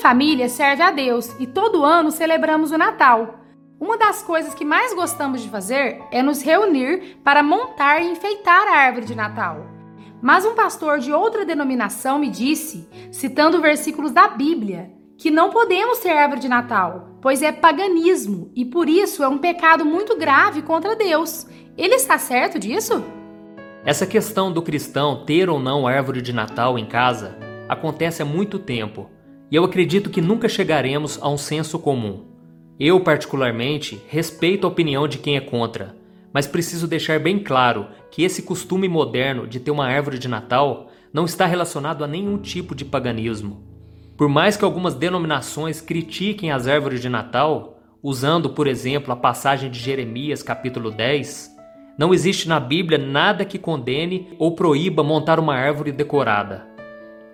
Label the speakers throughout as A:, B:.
A: família serve a Deus e todo ano celebramos o Natal. Uma das coisas que mais gostamos de fazer é nos reunir para montar e enfeitar a árvore de Natal. Mas um pastor de outra denominação me disse, citando versículos da Bíblia, que não podemos ter árvore de Natal, pois é paganismo e por isso é um pecado muito grave contra Deus. Ele está certo disso?
B: Essa questão do cristão ter ou não árvore de Natal em casa acontece há muito tempo e eu acredito que nunca chegaremos a um senso comum. Eu, particularmente, respeito a opinião de quem é contra, mas preciso deixar bem claro que esse costume moderno de ter uma árvore de Natal não está relacionado a nenhum tipo de paganismo. Por mais que algumas denominações critiquem as árvores de Natal, usando, por exemplo, a passagem de Jeremias capítulo 10, não existe na Bíblia nada que condene ou proíba montar uma árvore decorada.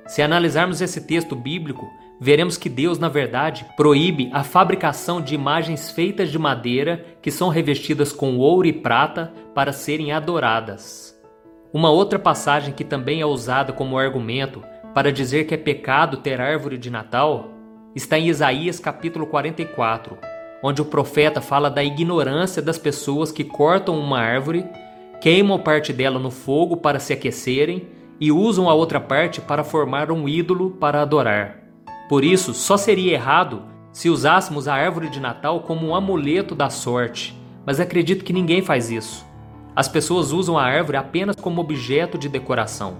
B: Se analisarmos esse texto bíblico, veremos que Deus, na verdade, proíbe a fabricação de imagens feitas de madeira que são revestidas com ouro e prata para serem adoradas. Uma outra passagem que também é usada como argumento para dizer que é pecado ter árvore de Natal está em Isaías capítulo 44, onde o profeta fala da ignorância das pessoas que cortam uma árvore, queimam parte dela no fogo para se aquecerem e usam a outra parte para formar um ídolo para adorar. Por isso, só seria errado se usássemos a árvore de Natal como um amuleto da sorte, mas acredito que ninguém faz isso. As pessoas usam a árvore apenas como objeto de decoração.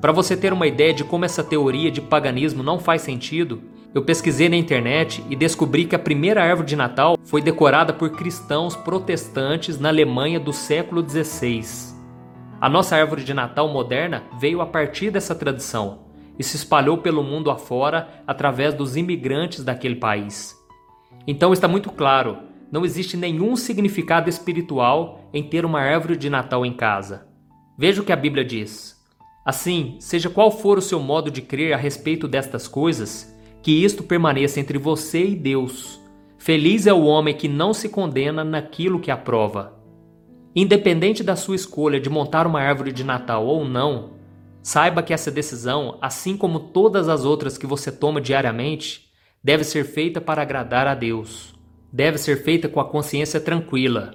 B: Para você ter uma ideia de como essa teoria de paganismo não faz sentido, eu pesquisei na internet e descobri que a primeira árvore de Natal foi decorada por cristãos protestantes na Alemanha do século XVI. A nossa árvore de Natal moderna veio a partir dessa tradição e se espalhou pelo mundo afora através dos imigrantes daquele país. Então está muito claro, não existe nenhum significado espiritual em ter uma árvore de Natal em casa. Veja o que a Bíblia diz. Assim, seja qual for o seu modo de crer a respeito destas coisas, que isto permaneça entre você e Deus. Feliz é o homem que não se condena naquilo que aprova. Independente da sua escolha de montar uma árvore de Natal ou não, saiba que essa decisão, assim como todas as outras que você toma diariamente, deve ser feita para agradar a Deus. Deve ser feita com a consciência tranquila.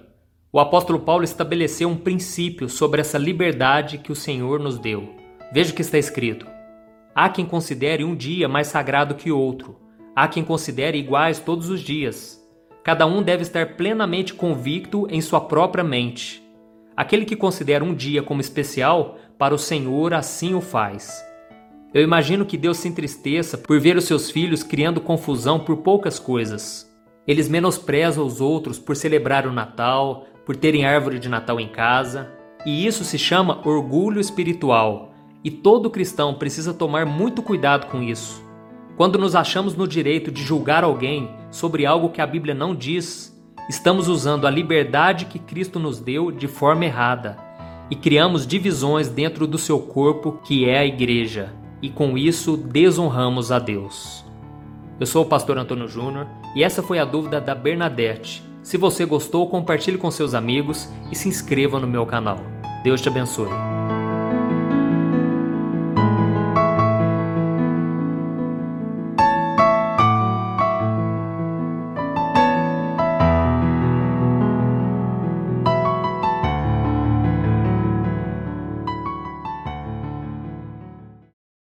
B: O apóstolo Paulo estabeleceu um princípio sobre essa liberdade que o Senhor nos deu. Veja o que está escrito: Há quem considere um dia mais sagrado que outro. Há quem considere iguais todos os dias. Cada um deve estar plenamente convicto em sua própria mente. Aquele que considera um dia como especial, para o Senhor assim o faz. Eu imagino que Deus se entristeça por ver os seus filhos criando confusão por poucas coisas. Eles menosprezam os outros por celebrar o Natal, por terem árvore de Natal em casa, e isso se chama orgulho espiritual e todo cristão precisa tomar muito cuidado com isso. Quando nos achamos no direito de julgar alguém sobre algo que a Bíblia não diz, estamos usando a liberdade que Cristo nos deu de forma errada e criamos divisões dentro do seu corpo, que é a igreja, e com isso desonramos a Deus. Eu sou o pastor Antônio Júnior e essa foi a dúvida da Bernadette. Se você gostou, compartilhe com seus amigos e se inscreva no meu canal. Deus te abençoe.